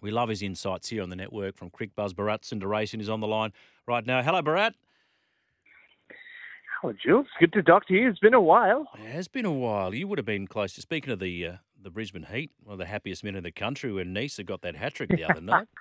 We love his insights here on the network from Cricbuzz. Bharat Sundaresan is on the line right now. Hello, Bharat. Hello, Jules. Good to talk to you. It's been a while. It has been a while. You would have been close to speaking of the uh, the Brisbane Heat, one of the happiest men in the country when Neser got that hat trick the other night.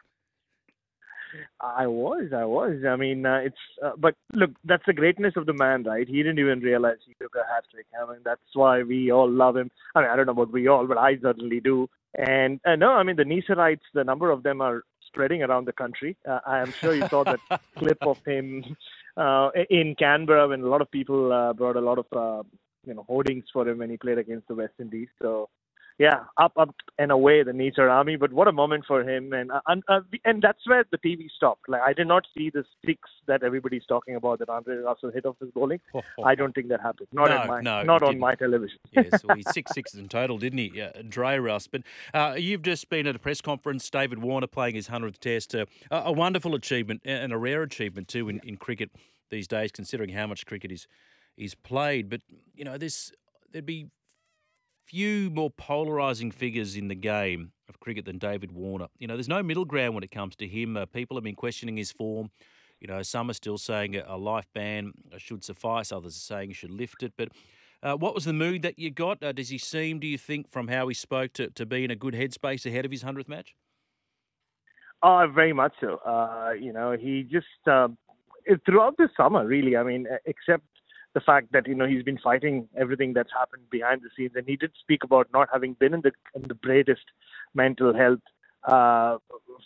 I was, I was. I mean, uh, it's. Uh, but look, that's the greatness of the man, right? He didn't even realize he took a hat trick. I mean, that's why we all love him. I mean, I don't know about we all, but I certainly do. And uh, no, I mean, the Neserites, the number of them are spreading around the country. Uh, I am sure you saw that clip of him uh, in Canberra when a lot of people uh, brought a lot of uh, you know hoardings for him when he played against the West Indies. So yeah, up, up and away the Neser Army. But what a moment for him, and uh, and uh, and that's where the TV stopped. Like I did not see the six that everybody's talking about that Andre Russell hit off his bowling. I don't think that happened. Not No, in my, no, not on didn't. my television. yes, well, he's six sixes in total, didn't he? Yeah, Dre Russ. But uh, you've just been at a press conference. David Warner playing his hundredth Test. Uh, a wonderful achievement and a rare achievement too in, in cricket these days, considering how much cricket is is played. But you know, there's there'd be few more polarising figures in the game of cricket than David Warner. You know, there's no middle ground when it comes to him. Uh, people have been questioning his form. You know, some are still saying a, life ban should suffice. Others are saying he should lift it. But uh, what was the mood that you got? Uh, does he seem, do you think, from how he spoke, to, to be in a good headspace ahead of his 100th match? Oh, very much so. Uh, you know, he just uh, throughout the summer, really. I mean, uh, except the fact that you know he's been fighting everything that's happened behind the scenes, and he did speak about not having been in the in the greatest mental health uh,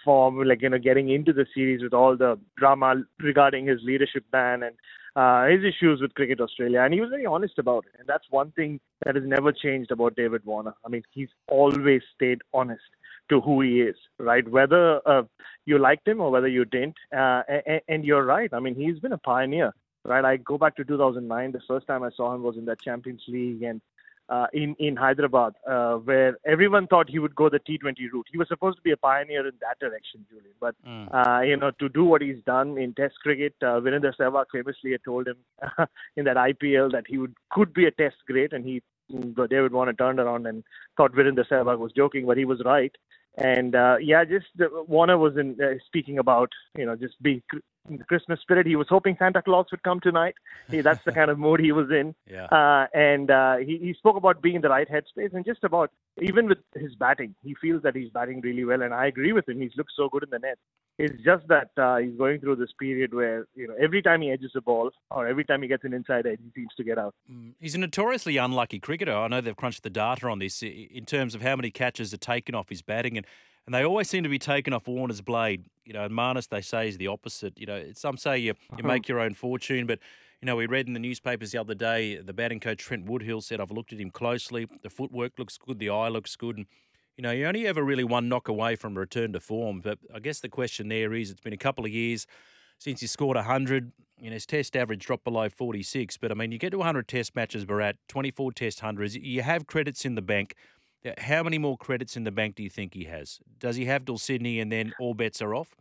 form, like you know, getting into the series with all the drama regarding his leadership ban and uh, his issues with Cricket Australia, and he was very honest about it. And that's one thing that has never changed about David Warner. I mean, he's always stayed honest to who he is, right? Whether uh, you liked him or whether you didn't, uh, and, and you're right. I mean, he's been a pioneer, right? I go back to 2009. The first time I saw him was in that Champions League and uh, in in Hyderabad, uh, where everyone thought he would go the T20 route. He was supposed to be a pioneer in that direction, Julian. But uh, you know, to do what he's done in Test cricket, uh, Virender Sehwag famously had told him in that IPL that he would could be a Test great, and he but David Warner turned around and thought Virender Sehwag was joking, but he was right. And uh, yeah, just uh, Warner was in, uh, speaking about you know just be the Christmas spirit. He was hoping Santa Claus would come tonight. He, that's the kind of mood he was in. Yeah. Uh, and uh, he, he spoke about being in the right headspace and just about even with his batting, he feels that he's batting really well. And I agree with him. He's looked so good in the net. It's just that uh, he's going through this period where you know every time he edges a ball or every time he gets an inside edge, he seems to get out. He's a notoriously unlucky cricketer. I know they've crunched the data on this in terms of how many catches are taken off his batting, and, and they always seem to be taken off Warner's blade. You know, and Marnus, they say, is the opposite. You know, some say you, you uh-huh. make your own fortune, but, you know, we read in the newspapers the other day, the batting coach Trent Woodhill said, I've looked at him closely. The footwork looks good, the eye looks good. And, you know, you only ever really one knock away from a return to form. But I guess the question there is it's been a couple of years since he scored 100. You know, his test average dropped below 46. But I mean, you get to 100 test matches, Bharat, 24 test hundreds. You have credits in the bank. How many more credits in the bank do you think he has? Does he have till Sydney and then all bets are off?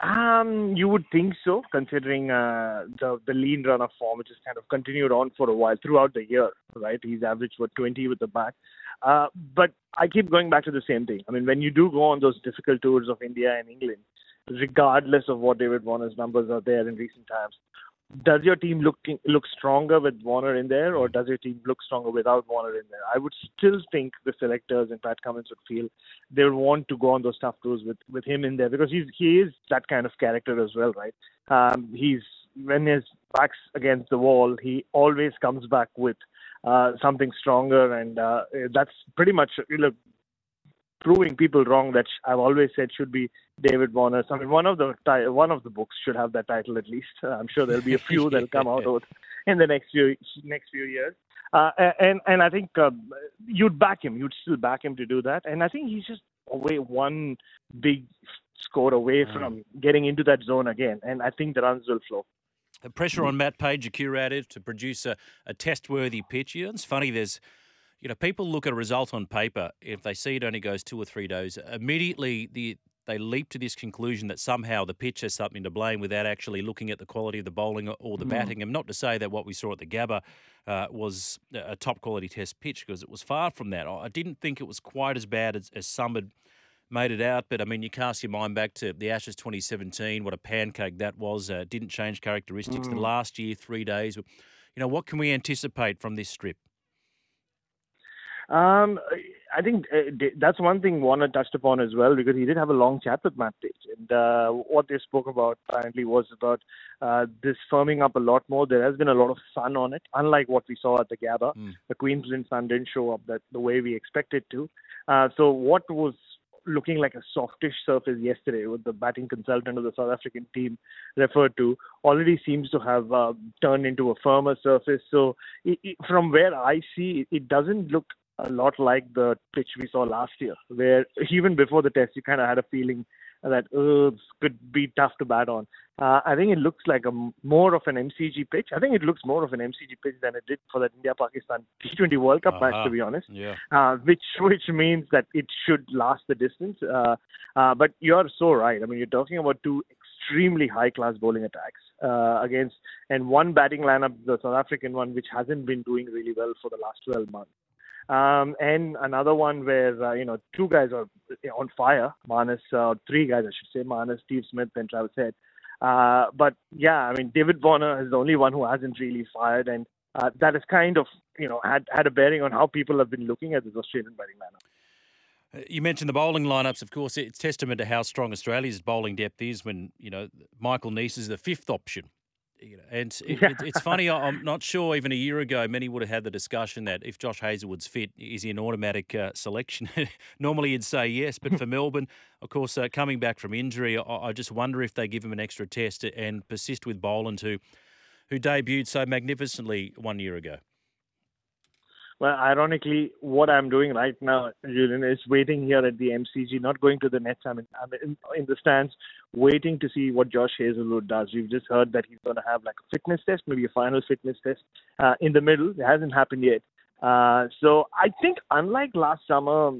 Um, you would think so, considering uh, the the lean run of form, which has kind of continued on for a while throughout the year, right? He's averaged what 20 with the back. Uh, but I keep going back to the same thing. I mean, when you do go on those difficult tours of India and England, regardless of what David Warner's numbers are there in recent times, does your team look look stronger with Warner in there, or does your team look stronger without Warner in there? I would still think the selectors and Pat Cummins would feel they would want to go on those tough tours with with him in there because he's he is that kind of character as well, right? Um, he's when his back's against the wall, he always comes back with uh, something stronger, and uh, that's pretty much you look proving people wrong that I've always said should be David Warner. I mean, one of the one of the books should have that title at least. Uh, I'm sure there'll be a few that'll come out over- in the next few next few years. Uh, and and I think uh, you'd back him. You'd still back him to do that. And I think he's just away, one big score away mm. from getting into that zone again. And I think the runs will flow. The pressure on Matt Page, a curator, to produce a, a test-worthy pitch. You know, it's funny. There's, you know, people look at a result on paper. If they see it only goes two or three days, immediately the they leap to this conclusion that somehow the pitch has something to blame without actually looking at the quality of the bowling or the mm. batting. And not to say that what we saw at the Gabba uh, was a top quality test pitch because it was far from that. I didn't think it was quite as bad as, as some had made it out. But I mean, you cast your mind back to the Ashes 2017, what a pancake that was. Uh, didn't change characteristics. Mm. The last year, three days. You know, what can we anticipate from this strip? Um, I think uh, that's one thing Warner touched upon as well because he did have a long chat with Matt Page, and uh, what they spoke about apparently was about uh, this firming up a lot more. There has been a lot of sun on it, unlike what we saw at the Gabba. Mm. The Queensland sun didn't show up that the way we expected to. Uh, so what was looking like a softish surface yesterday, with the batting consultant of the South African team referred to, already seems to have uh, turned into a firmer surface. So, it, it, from where I see, it doesn't look a lot like the pitch we saw last year, where even before the test, you kind of had a feeling that this could be tough to bat on. Uh, I think it looks like a more of an MCG pitch. I think it looks more of an MCG pitch than it did for the India-Pakistan T20 World Cup uh-huh. match, to be honest. Yeah. Uh, which which means that it should last the distance. Uh, uh, but you're so right. I mean, you're talking about two extremely high-class bowling attacks uh, against and one batting lineup, the South African one, which hasn't been doing really well for the last 12 months. Um, and another one where uh, you know two guys are on fire, uh, three guys I should say, Marnus, Steve Smith, and Travis Head. Uh, but yeah, I mean David Warner is the only one who hasn't really fired, and uh, that has kind of you know had had a bearing on how people have been looking at this Australian batting lineup. Uh, you mentioned the bowling lineups. Of course, it's testament to how strong Australia's bowling depth is when you know Michael Neser is the fifth option you know, and it, it, it's funny. I'm not sure. Even a year ago, many would have had the discussion that if Josh Hazlewood's fit, is he an automatic uh, selection? Normally, you'd say yes, but for Melbourne, of course, uh, coming back from injury, I, I, just wonder if they give him an extra test and persist with Boland, who who debuted so magnificently one year ago. Well, ironically, what I'm doing right now, Julian, is waiting here at the MCG, not going to the nets. I'm in, I'm in, in the stands, waiting to see what Josh Hazlewood does. We've just heard that he's going to have like a fitness test, maybe a final fitness test uh, in the middle. It hasn't happened yet. Uh, so I think, unlike last summer,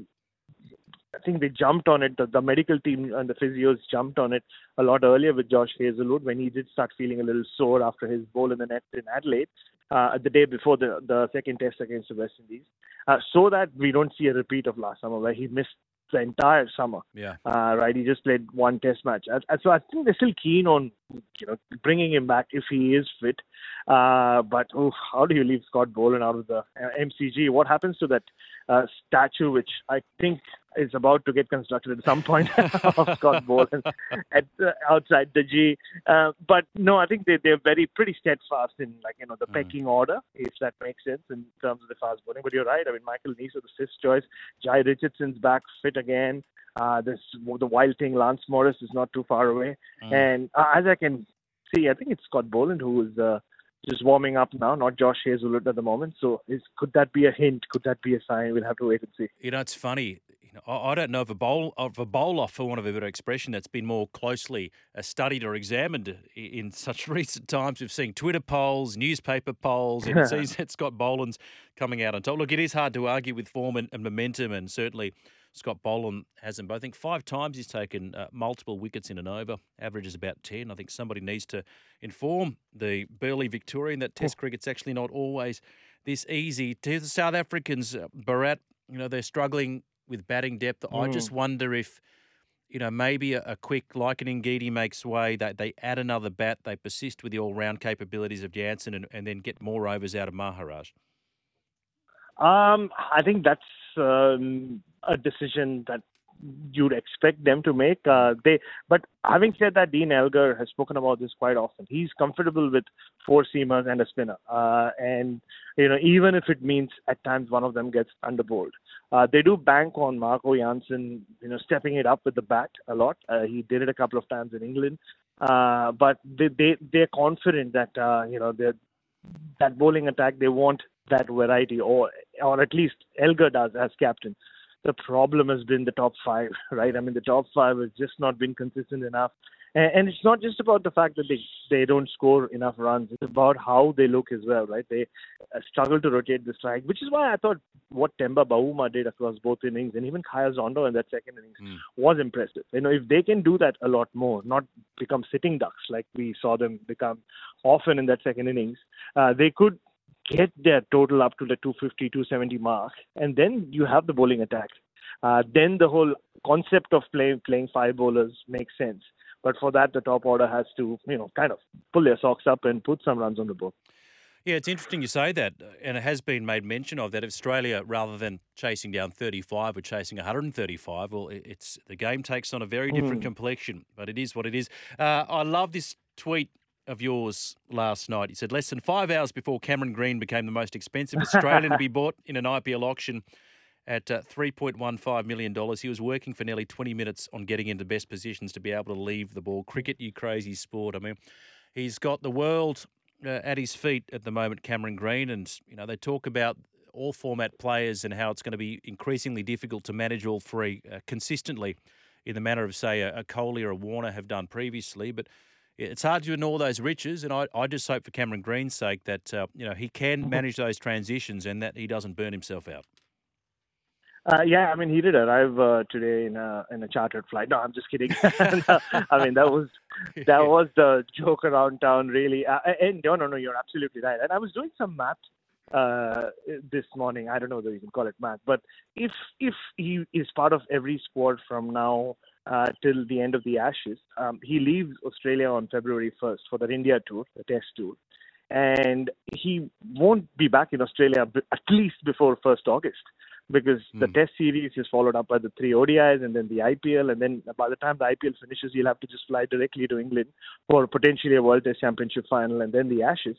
I think they jumped on it. The, the, medical team and the physios jumped on it a lot earlier with Josh Hazlewood when he did start feeling a little sore after his bowl in the net in Adelaide uh, the day before the the second test against the West Indies, uh, so that we don't see a repeat of last summer where he missed the entire summer. Yeah. Uh, right. He just played one test match. And, and so I think they're still keen on, you know, bringing him back if he is fit. Uh, but oh, how do you leave Scott Boland out of the uh, MCG? What happens to that uh, statue, which I think is about to get constructed at some point of Scott Boland at uh, outside the G. Uh, but no, I think they they're very pretty steadfast in like you know the mm. pecking order, if that makes sense in terms of the fast bowling. But you're right. I mean, Michael Neser, the fifth choice. Jhye Richardson's back fit again. Uh, this the wild thing. Lance Morris is not too far away, mm. and uh, as I can see, I think it's Scott Boland who is. Uh, just warming up now, not Josh Hazlewood at the moment. So, is could that be a hint? Could that be a sign? We'll have to wait and see. You know, it's funny. You know, I, I don't know of a bowl of a bowl off, for want of a better expression, that's been more closely uh, studied or examined in such recent times. We've seen Twitter polls, newspaper polls, and it seems that Scott Boland's coming out on top. Look, it is hard to argue with form and, and momentum, and certainly Scott Boland hasn't. But I think five times he's taken uh, multiple wickets in an over. Average is about 10. I think somebody needs to inform the burly Victorian that Test cricket's actually not always this easy. To the South Africans, uh, Bharat, you know, they're struggling with batting depth. Mm. I just wonder if, you know, maybe a, a quick, like an Ngidi makes way, that they add another bat, they persist with the all round capabilities of Jansen and, and then get more overs out of Maharaj. Um, I think that's um, a decision that you'd expect them to make. Uh, they, but having said that, Dean Elgar has spoken about this quite often. He's comfortable with four seamers and a spinner, uh, and you know even if it means at times one of them gets underbowled. Uh, they do bank on Marco Jansen, you know, stepping it up with the bat a lot. Uh, he did it a couple of times in England, uh, but they they they're confident that uh, you know that bowling attack they want that variety, or or at least Elgar does as captain. The problem has been the top five, right? I mean, the top five has just not been consistent enough. And, and it's not just about the fact that they they don't score enough runs. It's about how they look as well, right? They uh, struggle to rotate the strike, which is why I thought what Temba Bavuma did across both innings and even Khaya Zondo in that second innings mm. was impressive. You know, if they can do that a lot more, not become sitting ducks like we saw them become often in that second innings, uh, they could get their total up to the 250, 270 mark, and then you have the bowling attack. Uh, then the whole concept of playing playing five bowlers makes sense. But for that, the top order has to, you know, kind of pull their socks up and put some runs on the board. Yeah, it's interesting you say that, and it has been made mention of that Australia, rather than chasing down 35 or chasing 135, well, it's the game takes on a very different mm. complexion. But it is what it is. Uh, I love this tweet of yours last night. He said less than five hours before Cameron Green became the most expensive Australian to be bought in an IPL auction at uh, $3.15 million. He was working for nearly 20 minutes on getting into best positions to be able to leave the ball. Cricket, you crazy sport. I mean, he's got the world uh, at his feet at the moment, Cameron Green. And, you know, they talk about all format players and how it's going to be increasingly difficult to manage all three uh, consistently in the manner of, say, a, a Kohli or a Warner have done previously. But it's hard to ignore those riches, and I, I just hope for Cameron Green's sake that uh, you know he can mm-hmm. manage those transitions and that he doesn't burn himself out. Uh, yeah, I mean, he did arrive uh, today in a in a chartered flight. No, I'm just kidding. I mean, that was that was the joke around town, really. Uh, and no, no, no, you're absolutely right. And I was doing some math uh, this morning. I don't know whether you can call it math, but if if he is part of every squad from now uh, till the end of the Ashes, um, he leaves Australia on February 1st for the India tour, the Test tour, and he won't be back in Australia at least before 1st August because mm. the hmm. Test series is followed up by the three ODIs and then the IPL, and then by the time the IPL finishes, you'll have to just fly directly to England for potentially a World Test Championship final and then the Ashes.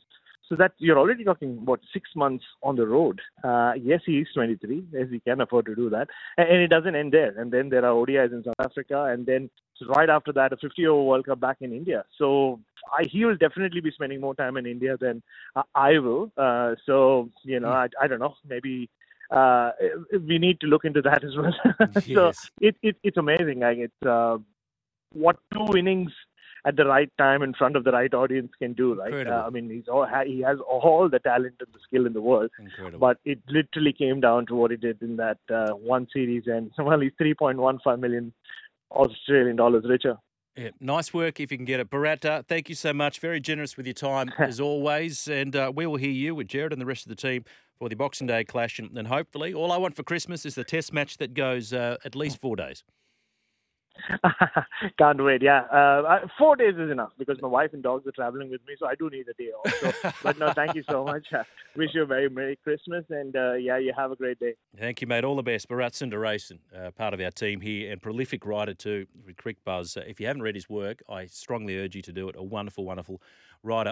So that you're already talking about six months on the road. Uh, yes, he is 23, yes, he can afford to do that, and, and it doesn't end there. And then there are ODIs in South Africa, and then right after that, a 50 over World Cup back in India. So I, he will definitely be spending more time in India than uh, I will. Uh, so you know, I, I don't know, maybe uh, we need to look into that as well. yes. so it, it, it's amazing. Like it's uh, what two innings at the right time in front of the right audience can do. Right? Uh, I mean, he's all, he has all the talent and the skill in the world. Incredible. But it literally came down to what he did in that uh, one series, and well, he's 3.15 million Australian dollars richer. Yeah, nice work if you can get it. Bharat, thank you so much. Very generous with your time as always. And uh, we will hear you with Jared and the rest of the team for the Boxing Day clash. And, and hopefully, all I want for Christmas is the test match that goes uh, at least four days. Can't wait. Yeah, uh, four days is enough because my wife and dogs are traveling with me, so I do need a day off. So, but no, thank you so much. Wish you a very merry Christmas, and uh, yeah, you have a great day. Thank you, mate. All the best. Bharat Sundaresan, uh, part of our team here, and prolific writer too with Cricbuzz. Uh, if you haven't read his work, I strongly urge you to do it. A wonderful, wonderful writer.